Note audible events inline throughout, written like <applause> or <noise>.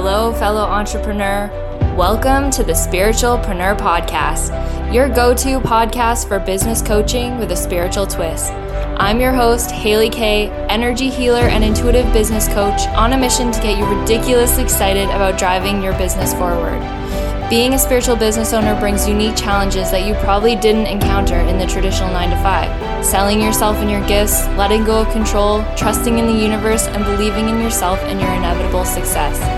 hello, fellow entrepreneur. Welcome to the Spiritualpreneur Podcast, your go to podcast for business coaching with a spiritual twist. I'm your host, Haley Kay, energy healer and intuitive business coach on a mission to get you ridiculously excited about driving your business forward. Being a spiritual business owner brings unique challenges that you probably didn't encounter in the traditional 9 to 5. Selling yourself and your gifts, letting go of control, trusting in the universe, and believing in yourself and your inevitable success.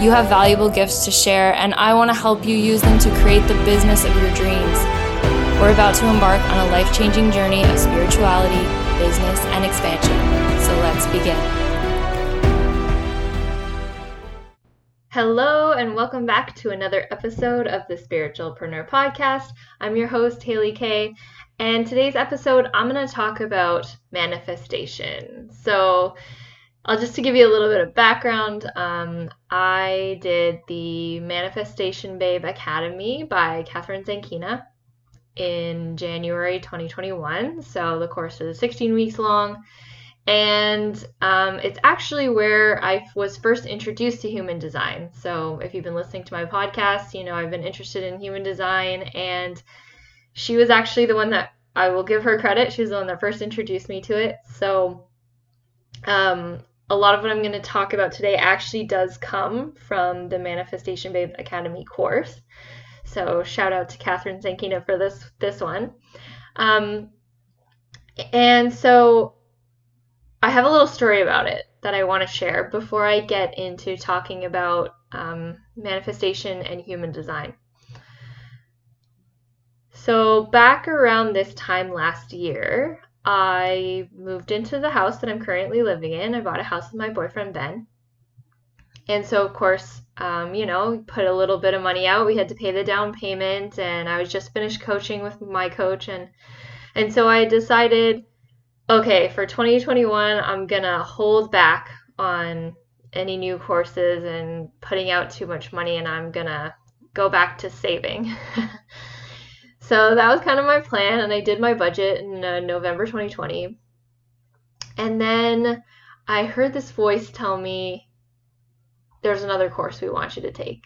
You have valuable gifts to share, and I want to help you use them to create the business of your dreams. We're about to embark on a life changing journey of spirituality, business, and expansion. So let's begin. Hello, and welcome back to another episode of the Spiritualpreneur Podcast. I'm your host, Haley Kay, and today's episode, I'm going to talk about manifestation. So, I'll just to give you a little bit of background. Um, I did the Manifestation Babe Academy by Kathrin Zenkina in January 2021. So the course is 16 weeks long and um, it's actually where I was first introduced to human design. So, if you've been listening to my podcast, you know I've been interested in human design, and she was actually the one that I will give her credit. She was the one that first introduced me to it. So, um, a lot of what I'm going to talk about today actually does come from the Manifestation Babe Academy course. So, shout out to Kathrin Zenkina for this this one. Um, and so I have a little story about it that I want to share before I get into talking about um, manifestation and human design. So, back around this time last year, I moved into the house that I'm currently living in. I bought a house with my boyfriend, Ben. And so, of course, um, you know, put a little bit of money out. We had to pay the down payment, and I was just finished coaching with my coach, and and so I decided okay, for 2021, I'm to hold back on any new courses and putting out too much money, and I'm to go back to saving. <laughs> so that was kind of my plan, and I did my budget in uh, November 2020. And then I heard this voice tell me, there's another course we want you to take.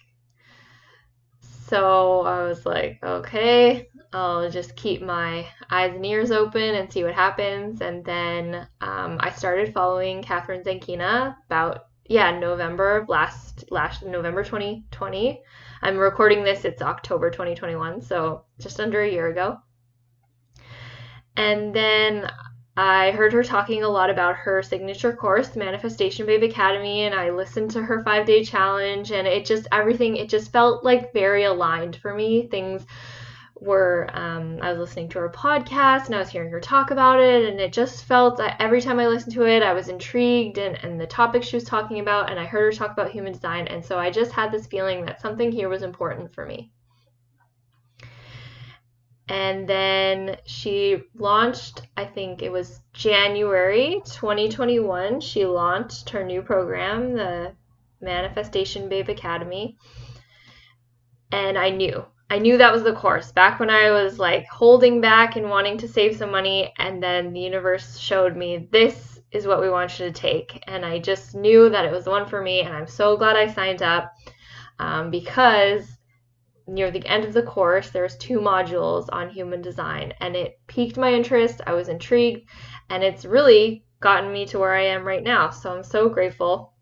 So I was like, okay, I'll just keep my eyes and ears open and see what happens. And then um, I started following Kathrin Zenkina about yeah November last last November 2020. I'm recording this. It's October 2021, so just under a year ago. And then I heard her talking a lot about her signature course, Manifestation Babe Academy, and I listened to her five day challenge, and it just everything it just felt like very aligned for me. Things were um, I was listening to her podcast and I was hearing her talk about it, and it just felt that every time I listened to it, I was intrigued and, and the topic she was talking about, and I heard her talk about human design, and so I just had this feeling that something here was important for me. And then she launched, I think it was January 2021, she launched her new program, the Manifestation Babe Academy. And I knew I knew that was the course back when I was like holding back and wanting to save some money. And then the universe showed me this is what we want you to take. And I just knew that it was the one for me. And I'm so glad I signed up um, because near the end of the course, there's two modules on human design. And it piqued my interest. I was intrigued. And it's really gotten me to where I am right now. So I'm so grateful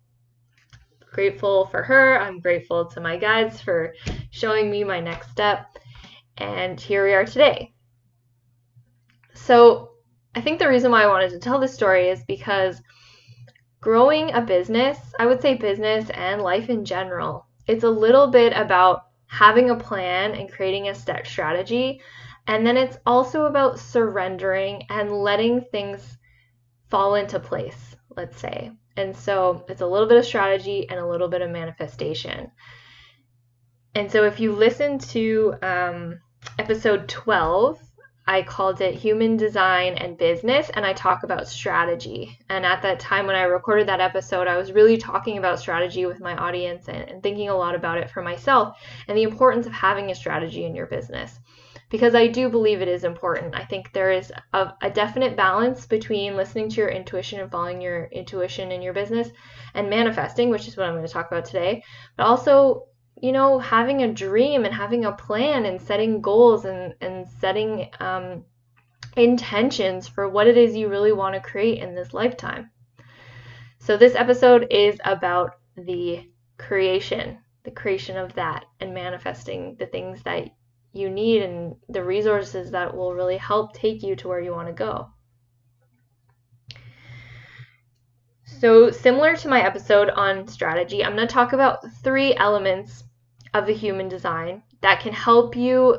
grateful for her. I'm grateful to my guides for showing me my next step. And here we are today. So, I think the reason why I wanted to tell this story is because growing a business, I would say business and life in general, it's a little bit about having a plan and creating a step strategy. And then it's also about surrendering and letting things fall into place, let's say. And so it's a little bit of strategy and a little bit of manifestation. And so if you listen to um, episode 12, I called it Human Design and Business, and I talk about strategy. And at that time, when I recorded that episode, I was really talking about strategy with my audience and, and thinking a lot about it for myself and the importance of having a strategy in your business because I do believe it is important. I think there is a, a, definite balance between listening to your intuition and following your intuition in your business and manifesting, which is what I'm going to talk about today, but also, you know, having a dream and having a plan and setting goals and, and setting um, intentions for what it is you really want to create in this lifetime. So, this episode is about the creation, the creation of that, and manifesting the things that you need and the resources that will really help take you to where you want to go. So, similar to my episode on strategy, I'm going to talk about three elements of the human design that can help you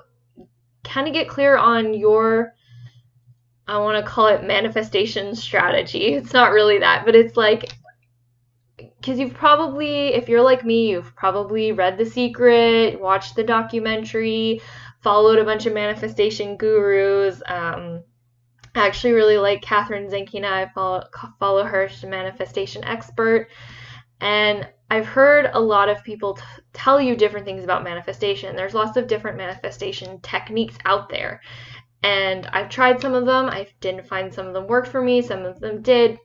kind of get clear on your I want to call it manifestation strategy. <laughs> It's not really that, but it's like because you've probably, if you're like me, you've probably read The Secret, watched the documentary, followed a bunch of manifestation gurus. Um, I actually really like Kathrin Zenkina. I follow, follow her. She's a manifestation expert. And I've heard a lot of people t- tell you different things about manifestation. There's lots of different manifestation techniques out there. And I've tried some of them. I didn't find some of them worked for me, some of them did.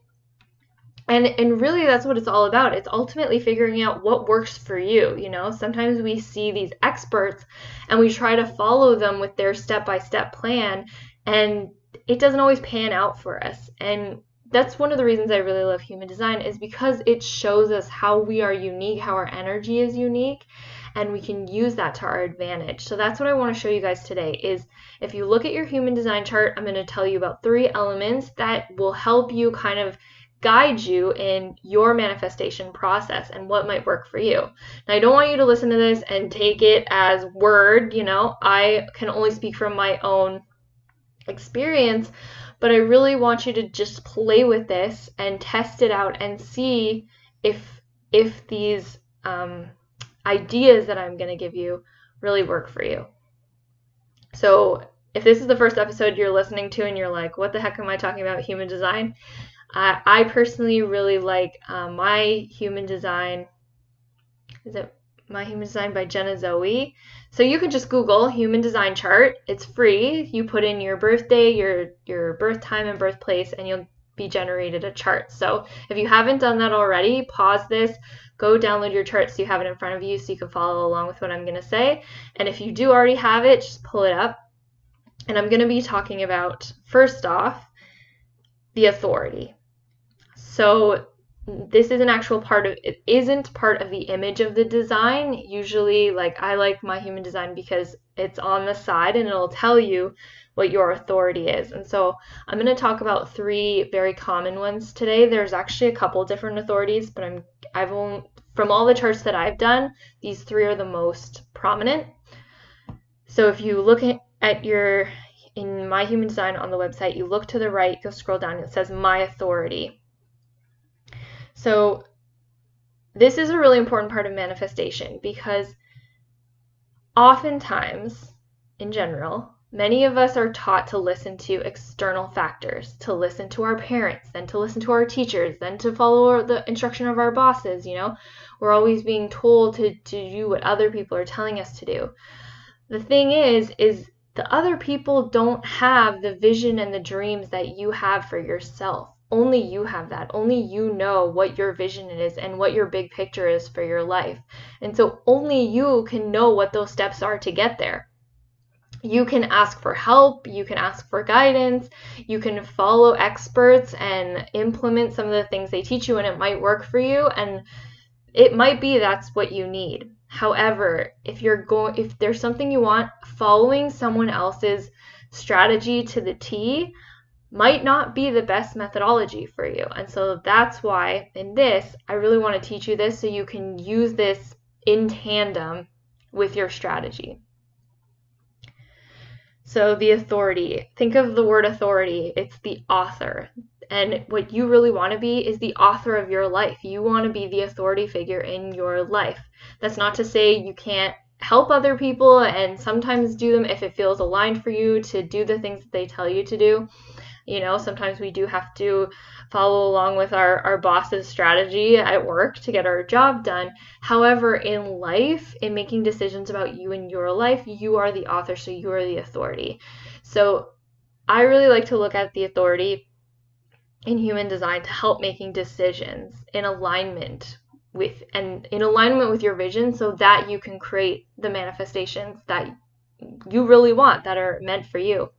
And and really that's what it's all about. It's ultimately figuring out what works for you, you know? Sometimes we see these experts and we try to follow them with their step-by-step plan and it doesn't always pan out for us. And that's one of the reasons I really love human design is because it shows us how we are unique, how our energy is unique, and we can use that to our advantage. So that's what I want to show you guys today is if you look at your human design chart, I'm going to tell you about three elements that will help you kind of guide you in your manifestation process and what might work for you. Now, I don't want you to listen to this and take it as word, you know, I can only speak from my own experience, but I really want you to just play with this and test it out and see if if these um, ideas that I'm going to give you really work for you. So, if this is the first episode you're listening to and you're like, what the heck am I talking about human design? I, I personally really like um, my human design. Is it my human design by Jenna Zoe? So you can just Google human design chart. It's free. You put in your birthday, your your birth time and birthplace, and you'll be generated a chart. So if you haven't done that already, pause this, go download your chart so you have it in front of you so you can follow along with what I'm going to say. And if you do already have it, just pull it up. And I'm going to be talking about, first off, the authority. So this is an actual part of it isn't part of the image of the design. Usually like I like my human design because it's on the side and it'll tell you what your authority is. And so I'm going to talk about three very common ones today. There's actually a couple different authorities, but I'm I've only from all the charts that I've done, these three are the most prominent. So if you look at your in my human design on the website, you look to the right, go scroll down, it says my authority. So, this is a really important part of manifestation because oftentimes, in general, many of us are taught to listen to external factors, to listen to our parents, then to listen to our teachers, then to follow the instruction of our bosses. You know, we're always being told to, to do what other people are telling us to do. The thing is, is the other people don't have the vision and the dreams that you have for yourself only you have that. Only you know what your vision is and what your big picture is for your life. And so only you can know what those steps are to get there. You can ask for help, you can ask for guidance, you can follow experts and implement some of the things they teach you, and it might work for you. And it might be that's what you need. However, if you're going, if there's something you want, following someone else's strategy to the T might not be the best methodology for you. And so that's why in this, I really want to teach you this so you can use this in tandem with your strategy. So, the authority. Think of the word authority. It's the author. And what you really want to be is the author of your life. You want to be the authority figure in your life. That's not to say you can't help other people and sometimes do them if it feels aligned for you to do the things that they tell you to do You know, sometimes we do have to follow along with our, our boss's strategy at work to get our job done. However, in life, in making decisions about you and your life, you are the author, so you are the authority. So I really like to look at the authority in human design to help making decisions in alignment with and in alignment with your vision so that you can create the manifestations that you really want that are meant for you.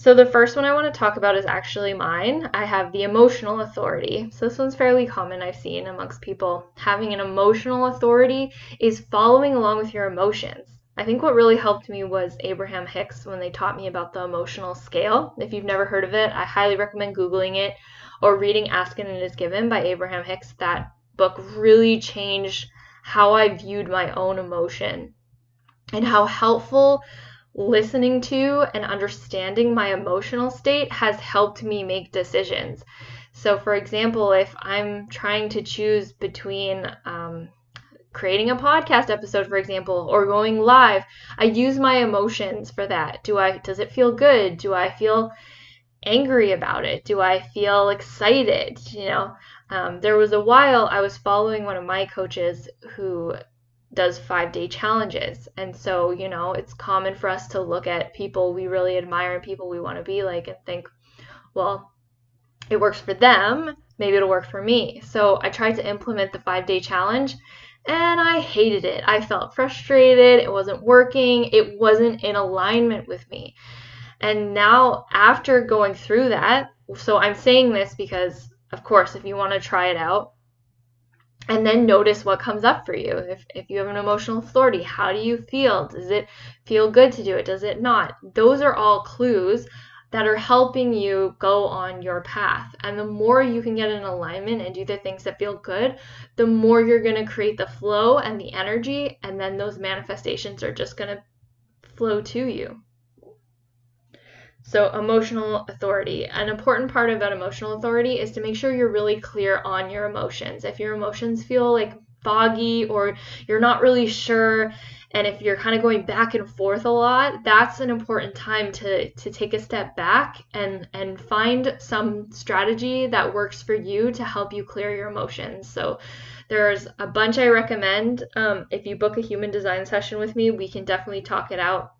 So the first one I want to talk about is actually mine. I have the emotional authority. So this one's fairly common I've seen amongst people. Having an emotional authority is following along with your emotions. I think what really helped me was Abraham Hicks when they taught me about the emotional scale. If you've never heard of it, I highly recommend Googling it or reading Ask and It Is Given by Abraham Hicks. That book really changed how I viewed my own emotion and how helpful listening to and understanding my emotional state has helped me make decisions. So, for example, if I'm trying to choose between um, creating a podcast episode, for example, or going live, I use my emotions for that. Do I does it feel good? Do I feel angry about it? Do I feel excited? You know, um, there was a while I was following one of my coaches who does five day challenges. And so, you know, it's common for us to look at people we really admire and people we want to be like and think, well, it works for them, maybe it'll work for me. So I tried to implement the five day challenge and I hated it. I felt frustrated. It wasn't working. It wasn't in alignment with me. And now, after going through that, so I'm saying this because, of course, if you want to try it out, and then notice what comes up for you. If, if you have an emotional authority, how do you feel? Does it feel good to do it? Does it not? Those are all clues that are helping you go on your path. And the more you can get in alignment and do the things that feel good, the more you're going to create the flow and the energy, and then those manifestations are just going to flow to you. So, emotional authority. An important part about emotional authority is to make sure you're really clear on your emotions. If your emotions feel like foggy or you're not really sure, and if you're kind of going back and forth a lot, that's an important time to, to take a step back and, and find some strategy that works for you to help you clear your emotions. So there's a bunch I recommend. Um, if you book a human design session with me, we can definitely talk it out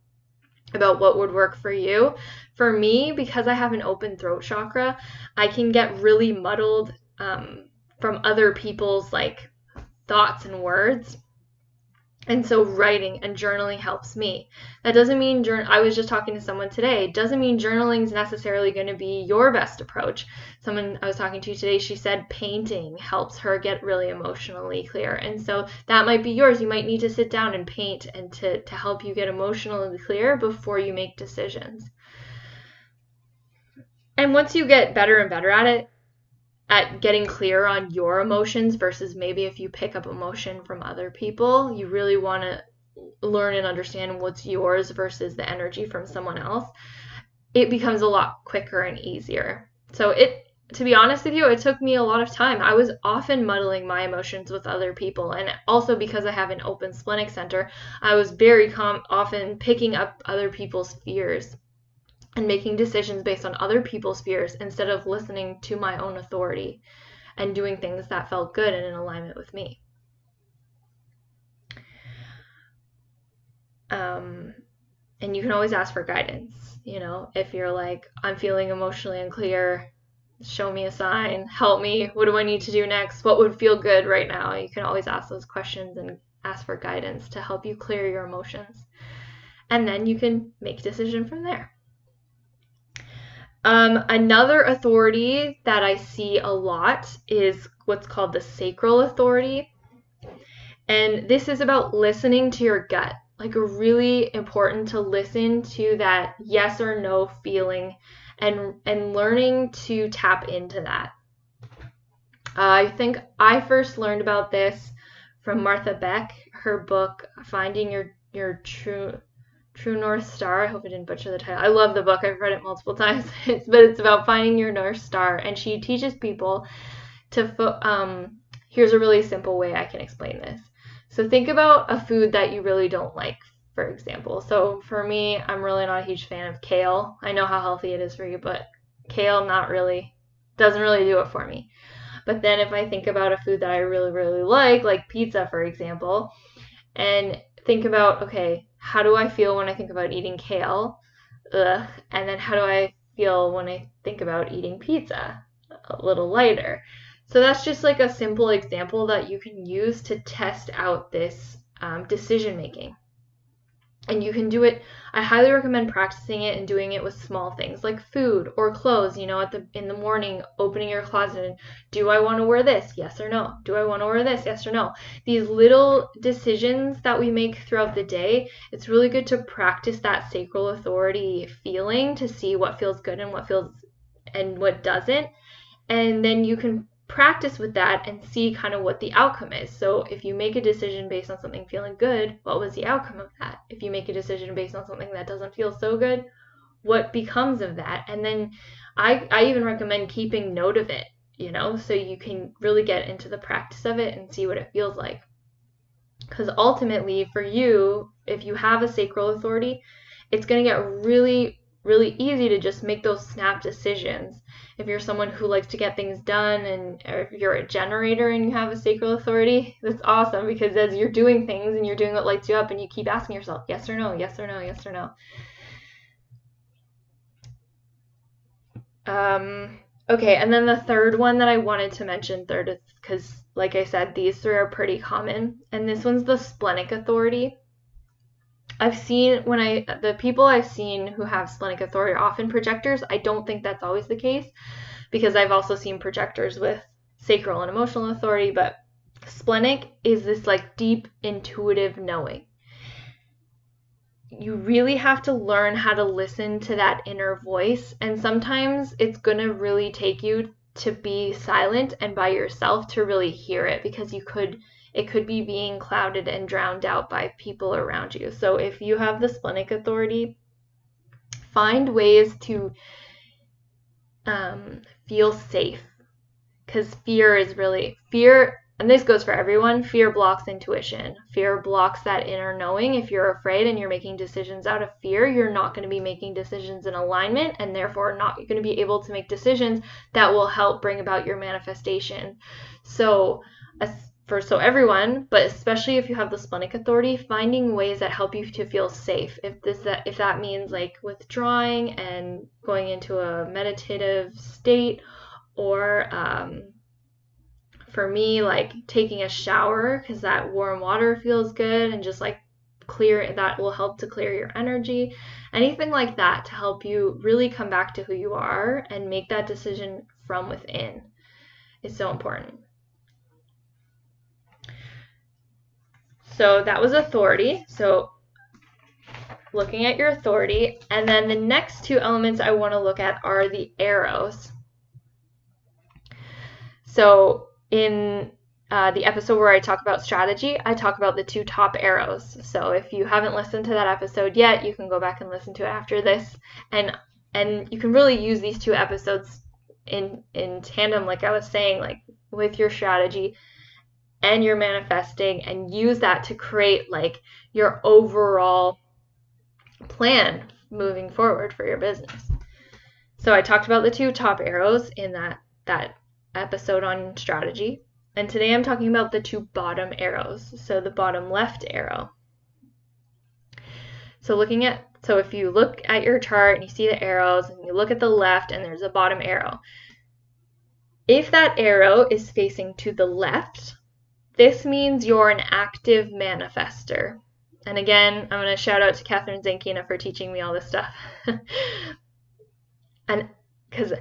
about what would work for you. For me, because I have an open throat chakra, I can get really muddled um, from other people's like thoughts and words and so writing and journaling helps me. That doesn't mean I was just talking to someone today. It doesn't mean journaling is necessarily going to be your best approach. Someone I was talking to today, she said painting helps her get really emotionally clear. And so that might be yours. You might need to sit down and paint and to to help you get emotionally clear before you make decisions. And once you get better and better at it, at getting clear on your emotions versus maybe if you pick up emotion from other people, you really want to learn and understand what's yours versus the energy from someone else. It becomes a lot quicker and easier. So it to be honest with you, it took me a lot of time. I was often muddling my emotions with other people. And also because I have an open splenic center, I was very com- often picking up other people's fears and making decisions based on other people's fears instead of listening to my own authority and doing things that felt good and in alignment with me. Um, and you can always ask for guidance. You know, if you're like, I'm feeling emotionally unclear, show me a sign, help me. What do I need to do next? What would feel good right now? You can always ask those questions and ask for guidance to help you clear your emotions. And then you can make decision from there. Um, another authority that I see a lot is what's called the sacral authority. And this is about listening to your gut. Like, really important to listen to that yes or no feeling and, and learning to tap into that. Uh, I think I first learned about this from Martha Beck, her book, Finding Your, Your True True North Star. I hope I didn't butcher the title. I love the book. I've read it multiple <laughs> times. It's, but it's about finding your North Star, and she teaches people to. Fo- um, here's a really simple way I can explain this. So think about a food that you really don't like. for example. So for me, I'm really not a huge fan of kale. I know how healthy it is for you, but kale not really doesn't really do it for me. But then if I think about a food that I really really like, like pizza for example, and think about okay, how do I feel when I think about eating kale? Ugh. And then how do I feel when I think about eating pizza? A little lighter. So that's just like a simple example that you can use to test out this um, decision making. And you can do it. I highly recommend practicing it and doing it with small things like food or clothes. You know, at the in the morning, opening your closet and do I want to wear this? Yes or no. Do I want to wear this? Yes or no. These little decisions that we make throughout the day. It's really good to practice that sacral authority feeling to see what feels good and what feels and what doesn't. And then you can practice with that and see kind of what the outcome is. So if you make a decision based on something feeling good, what was the outcome of that? If you make a decision based on something that doesn't feel so good, what becomes of that? And then I, I even recommend keeping note of it, you know, so you can really get into the practice of it and see what it feels like. Because ultimately, for you, if you have a sacral authority, it's going to get really, really easy to just make those snap decisions if you're someone who likes to get things done and if you're a generator and you have a sacral authority, that's awesome because as you're doing things and you're doing what lights you up and you keep asking yourself, yes or no, yes or no, yes or no. Um, okay, and then the third one that I wanted to mention, third because, like I said, these three are pretty common, and this one's the splenic authority. I've seen when I the people I've seen who have splenic authority are often projectors. I don't think that's always the case because I've also seen projectors with sacral and emotional authority, but splenic is this like deep intuitive knowing. You really have to learn how to listen to that inner voice, and sometimes it's to really take you to be silent and by yourself to really hear it because you could it could be being clouded and drowned out by people around you. So if you have the splenic authority, find ways to um, feel safe. Because fear is really fear and this goes for everyone fear blocks intuition. Fear blocks that inner knowing. If you're afraid and you're making decisions out of fear you're not going to be making decisions in alignment and therefore not going to be able to make decisions that will help bring about your manifestation. So for so everyone, but especially if you have the splenic authority, finding ways that help you to feel safe. If this that if that means like withdrawing and going into a meditative state, or um, for me like taking a shower because that warm water feels good and just like clear that will help to clear your energy anything like that to help you really come back to who you are and make that decision from within is so important So that was authority. So looking at your authority. And then the next two elements I want to look at are the arrows. So in uh, the episode where I talk about strategy, I talk about the two top arrows. So if you haven't listened to that episode yet, you can go back and listen to it after this. And and you can really use these two episodes in in tandem, like I was saying, like with your strategy and you're manifesting and use that to create like your overall plan moving forward for your business. So I talked about the two top arrows in that that episode on strategy. And today I'm talking about the two bottom arrows. So the bottom left arrow. So looking at so if you look at your chart and you see the arrows and you look at the left and there's a bottom arrow. If that arrow is facing to the left, this means you're an active manifester. And again, I'm going to shout out to Kathrin Zenkina for teaching me all this stuff. <laughs> and because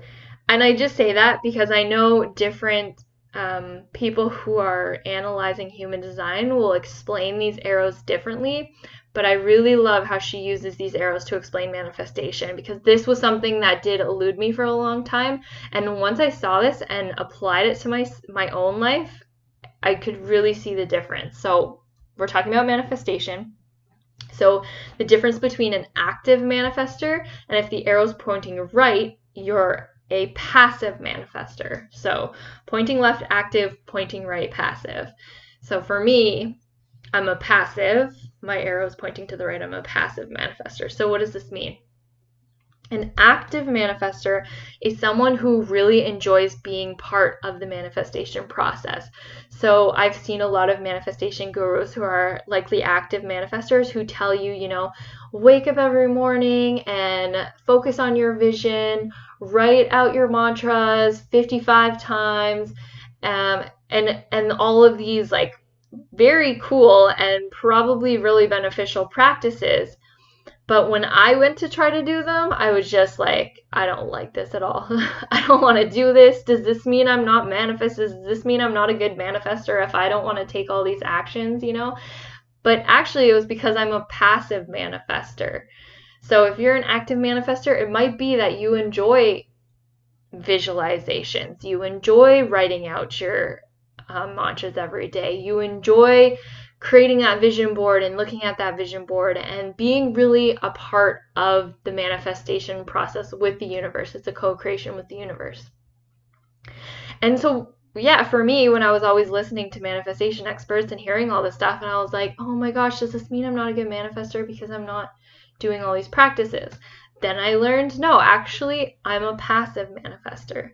and I just say that because I know different um, people who are analyzing human design will explain these arrows differently. But I really love how she uses these arrows to explain manifestation because this was something that did elude me for a long time. And once I saw this and applied it to my my own life, I could really see the difference. So we're talking about manifestation. So the difference between an active manifester and if the arrow's pointing right, you're a passive manifester. So pointing left active, pointing right passive. So for me, I'm a passive. My arrow is pointing to the right. I'm a passive manifester. So, what does this mean? An active manifester is someone who really enjoys being part of the manifestation process. So, I've seen a lot of manifestation gurus who are likely active manifestors who tell you, you know, wake up every morning and focus on your vision, write out your mantras 55 times, um, and and all of these like very cool and probably really beneficial practices. But when I went to try to do them, I was just like, I don't like this at all. <laughs> I don't want to do this. Does this mean I'm not manifest? Does this mean I'm not a good manifester if I don't want to take all these actions, you know? But actually, it was because I'm a passive manifester. So if you're an active manifester, it might be that you enjoy visualizations, you enjoy writing out your um, mantras every day. You enjoy creating that vision board and looking at that vision board and being really a part of the manifestation process with the universe. It's a co creation with the universe. And so, yeah, for me, when I was always listening to manifestation experts and hearing all this stuff, and I was like, oh my gosh, does this mean I'm not a good manifester because I'm not doing all these practices? Then I learned no, actually, I'm a passive manifester.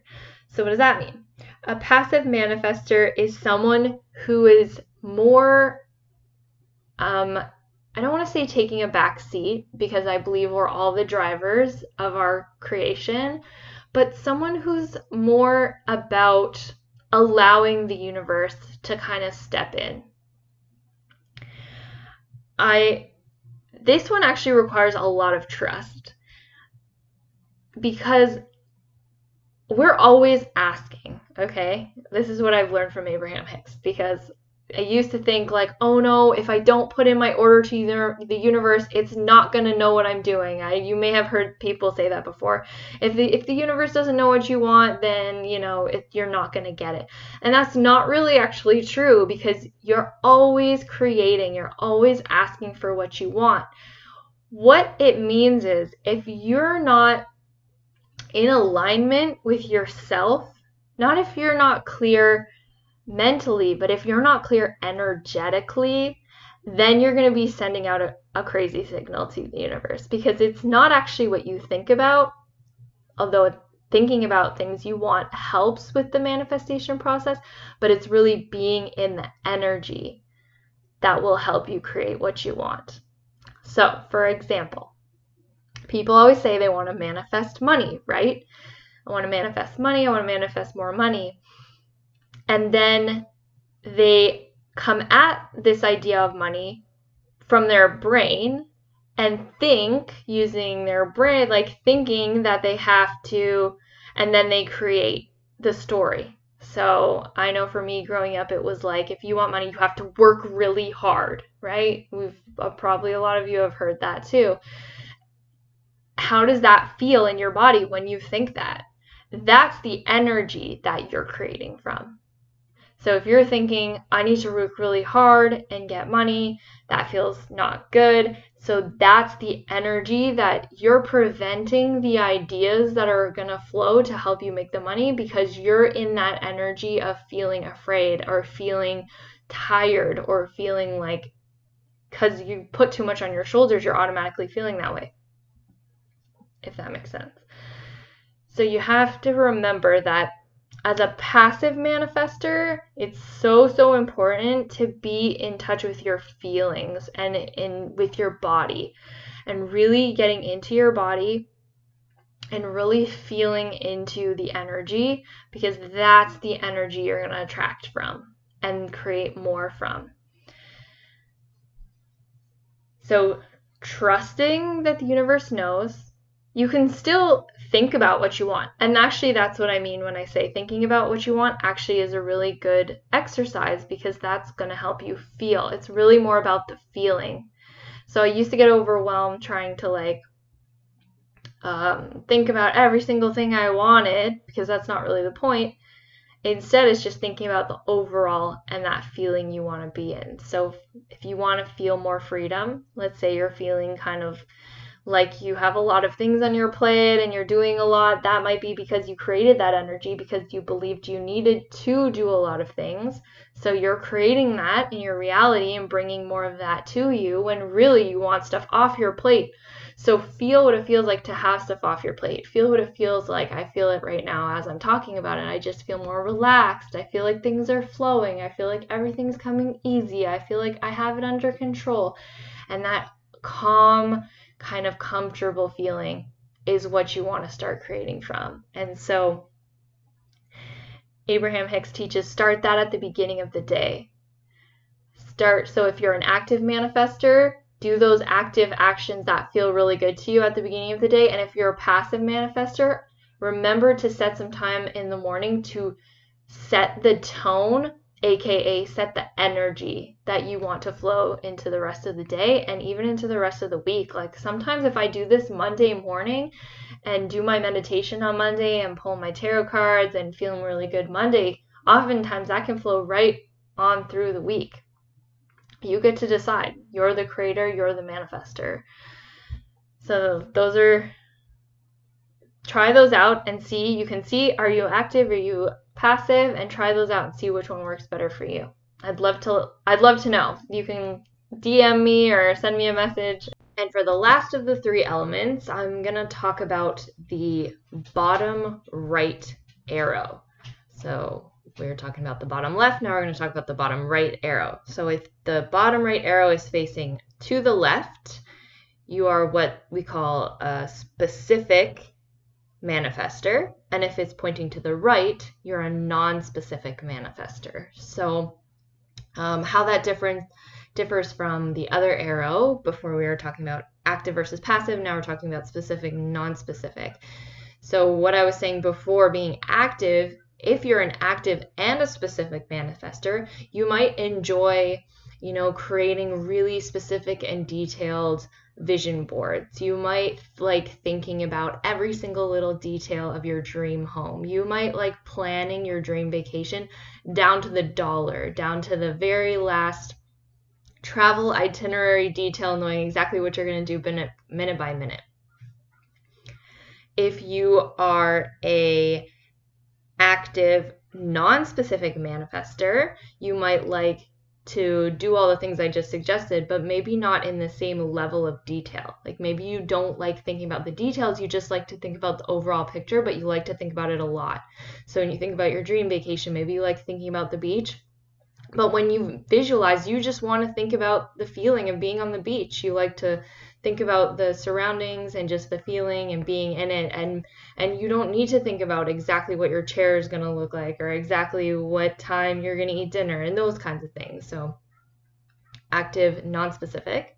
So, what does that mean? A passive manifester is someone who is more, um, I don't want to say taking a back seat because I believe we're all the drivers of our creation, but someone who's more about allowing the universe to kind of step in. I this one actually requires a lot of trust because we're always asking, okay? This is what I've learned from Abraham Hicks because I used to think like, oh no, if I don't put in my order to the, universe, it's not gonna know what I'm doing. I, you may have heard people say that before. If the if the universe doesn't know what you want, then you know it, you're not gonna get it. And that's not really actually true because you're always creating. You're always asking for what you want. What it means is if you're not in alignment with yourself, not if you're not clear mentally, but if you're not clear energetically, then you're going to be sending out a, a, crazy signal to the universe because it's not actually what you think about, although thinking about things you want helps with the manifestation process, but it's really being in the energy that will help you create what you want. So, for example, people always say they want to manifest money, right? I want to manifest money, I want to manifest more money. And then they come at this idea of money from their brain and think using their brain, like thinking that they have to, and then they create the story. So I know for me growing up, it was like if you want money, you have to work really hard, right? We've uh, probably a lot of you have heard that too how does that feel in your body when you think that? That's the energy that you're creating from. So if you're thinking, I need to work really hard and get money, that feels not good. So that's the energy that you're preventing the ideas that are going to flow to help you make the money because you're in that energy of feeling afraid or feeling tired or feeling like because you put too much on your shoulders, you're automatically feeling that way if that makes sense. So you have to remember that as a passive manifester, it's so so important to be in touch with your feelings and in with your body and really getting into your body and really feeling into the energy because that's the energy you're going to attract from and create more from. So, trusting that the universe knows you can still think about what you want. And actually, that's what I mean when I say thinking about what you want actually is a really good exercise because that's going to help you feel. It's really more about the feeling. So I used to get overwhelmed trying to like um, think about every single thing I wanted because that's not really the point. Instead, it's just thinking about the overall and that feeling you want to be in. So if you want to feel more freedom, let's say you're feeling kind of like you have a lot of things on your plate and you're doing a lot, that might be because you created that energy because you believed you needed to do a lot of things. So you're creating that in your reality and bringing more of that to you when really you want stuff off your plate. So feel what it feels like to have stuff off your plate. Feel what it feels like. I feel it right now as I'm talking about it. I just feel more relaxed. I feel like things are flowing. I feel like everything's coming easy. I feel like I have it under control. And that calm, kind of comfortable feeling is what you want to start creating from. And so Abraham Hicks teaches start that at the beginning of the day. Start so if you're an active manifester, do those active actions that feel really good to you at the beginning of the day. And if you're a passive manifester, remember to set some time in the morning to set the tone aka set the energy that you want to flow into the rest of the day and even into the rest of the week. Like sometimes if I do this Monday morning and do my meditation on Monday and pull my tarot cards and feeling really good Monday, oftentimes that can flow right on through the week. You get to decide. You're the creator, you're the manifester. So those are try those out and see. You can see are you active? Are you passive and try those out and see which one works better for you. I'd love to I'd love to know. You can DM me or send me a message. And for the last of the three elements, I'm going to talk about the bottom right arrow. So we are talking about the bottom left, now we're going to talk about the bottom right arrow. So if the bottom right arrow is facing to the left, you are what we call a specific manifester. And if it's pointing to the right, you're a non-specific manifester. So um, how that difference differs from the other arrow before we were talking about active versus passive. Now we're talking about specific, non-specific. So what I was saying before being active, if you're an active and a specific manifester, you might enjoy, you know, creating really specific and detailed vision boards. You might like thinking about every single little detail of your dream home. You might like planning your dream vacation down to the dollar, down to the very last travel itinerary detail, knowing exactly what you're going to do minute, by minute. If you are a active non-specific manifester, you might like to do all the things I just suggested, but maybe not in the same level of detail. Like maybe you don't like thinking about the details, you just like to think about the overall picture, but you like to think about it a lot. So when you think about your dream vacation, maybe you like thinking about the beach, but when you visualize, you just want to think about the feeling of being on the beach. You like to think about the surroundings and just the feeling and being in it and and you don't need to think about exactly what your chair is going to look like or exactly what time you're going to eat dinner and those kinds of things. So active non-specific.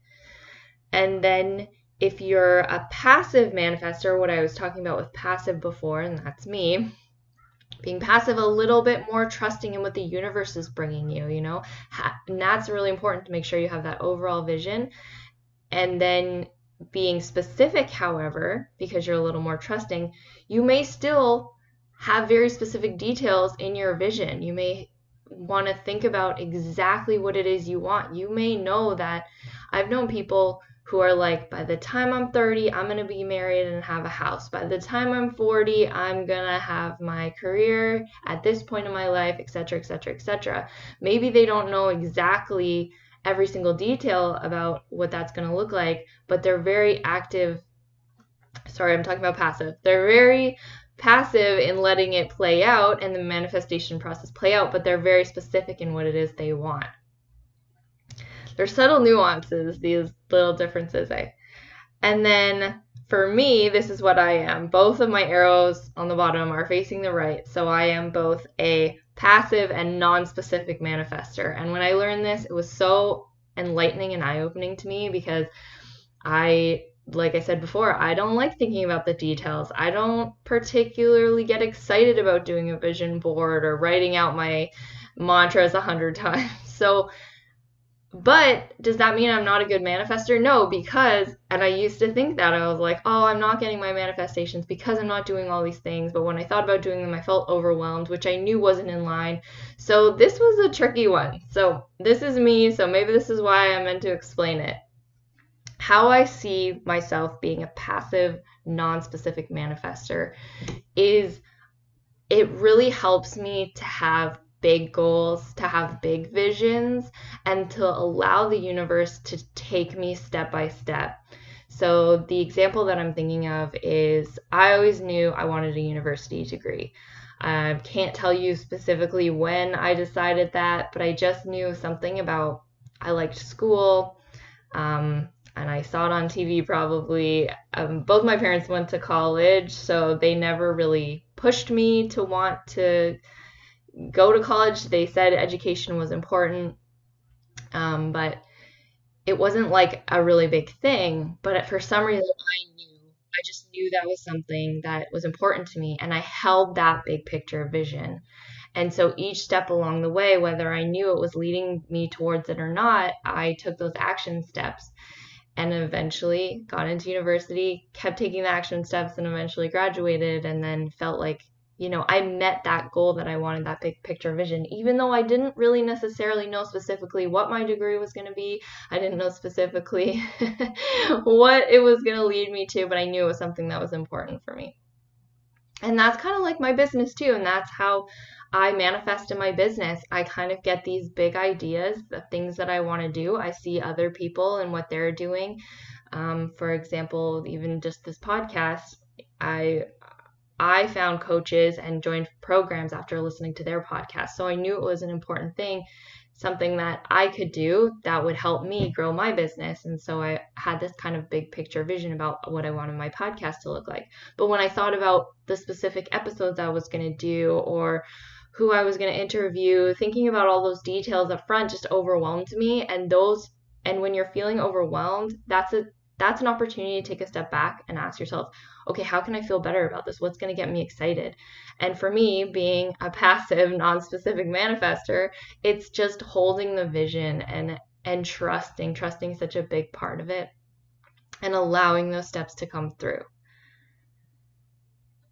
And then if you're a passive manifester what i was talking about with passive before and that's me being passive a little bit more trusting in what the universe is bringing you you know? And that's really important to make sure you have that overall vision and then being specific, however, because you're a little more trusting, you may still have very specific details in your vision. You may want to think about exactly what it is you want. You may know that I've known people who are like, by the time I'm 30, I'm going to be married and have a house. By the time I'm 40, I'm going to have my career at this point in my life, etc., etc., etc. Maybe they don't know exactly every single detail about what that's going to look like, but they're very active. Sorry, I'm talking about passive. They're very passive in letting it play out and the manifestation process play out, but they're very specific in what it is they want. There's subtle nuances, these little differences. I, and then for me, this is what I am. Both of my arrows on the bottom are facing the right, so I am both a passive and non-specific manifester. And when I learned this, it was so enlightening and eye-opening to me because I like I said before, I don't like thinking about the details. I don't particularly get excited about doing a vision board or writing out my mantras a hundred <laughs> times. So but does that mean I'm not a good manifester? No, because, and I used to think that I was like, oh, I'm not getting my manifestations because I'm not doing all these things. But when I thought about doing them, I felt overwhelmed, which I knew wasn't in line. So this was a tricky one. So this is me. So maybe this is why I meant to explain it. how I see myself being a passive, non specific manifester is it really helps me to have big goals, to have big visions, and to allow the universe to take me step by step. So, the example that I'm thinking of is I always knew I wanted a university degree. I can't tell you specifically when I decided that, but I just knew something about I liked school. Um, and I saw it on TV probably. Um, both my parents went to college, so they never really pushed me to want to go to college. They said education was important, um, but it wasn't like a really big thing. But for some reason, I knew, I just knew that was something that was important to me, and I held that big picture vision. And so each step along the way, whether I knew it was leading me towards it or not, I took those action steps and eventually got into university, kept taking the action steps, and eventually graduated, and then felt like, you know, I met that goal that I wanted, that big picture vision, even though I didn't really necessarily know specifically what my degree was going to be. I didn't know specifically <laughs> what it was going to lead me to, but I knew it was something that was important for me. And that's kind of like my business too. And that's how I manifest in my business. I kind of get these big ideas, the things that I want to do. I see other people and what they're doing. Um, for example, even just this podcast, I I found coaches and joined programs after listening to their podcast. So I knew it was an important thing, something that I could do that would help me grow my business. And so I had this kind of big picture vision about what I wanted my podcast to look like. But when I thought about the specific episodes I was going to do or who I was going to interview, thinking about all those details up front just overwhelmed me and those and when you're feeling overwhelmed, that's a that's an opportunity to take a step back and ask yourself, okay, how can I feel better about this? What's going to get me excited? And for me, being a <laughs> passive, non-specific manifester, it's just holding the vision and and trusting, trusting such a big part of it and allowing those steps to come through.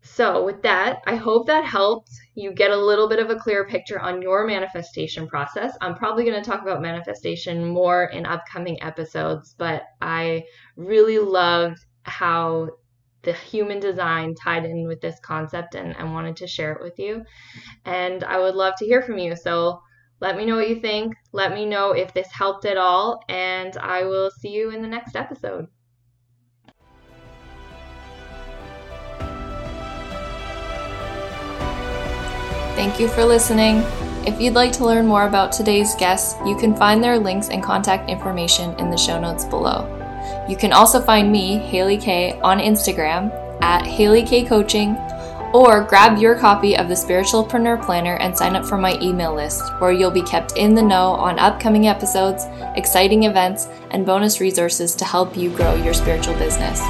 So, with that, I hope that helped you get a little bit of a clearer picture on your manifestation process. I'm probably going to talk about manifestation more in upcoming episodes, but I really loved how the human design tied in with this concept and, and wanted to share it with you. And I would love to hear from you. So, let me know what you think. Let me know if this helped at all, and I will see you in the next episode. Thank you for listening. If you'd like to learn more about today's guests, you can find their links and contact information in the show notes below. You can also find me, Haley K, on Instagram at Haley K Coaching, or grab your copy of the Spiritualpreneur Planner and sign up for my email list, where you'll be kept in the know on upcoming episodes, exciting events, and bonus resources to help you grow your spiritual business.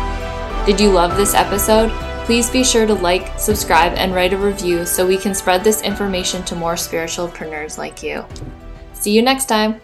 Did you love this episode? Please be sure to like, subscribe, and write a review so we can spread this information to more spiritualpreneurs like you. See you next time.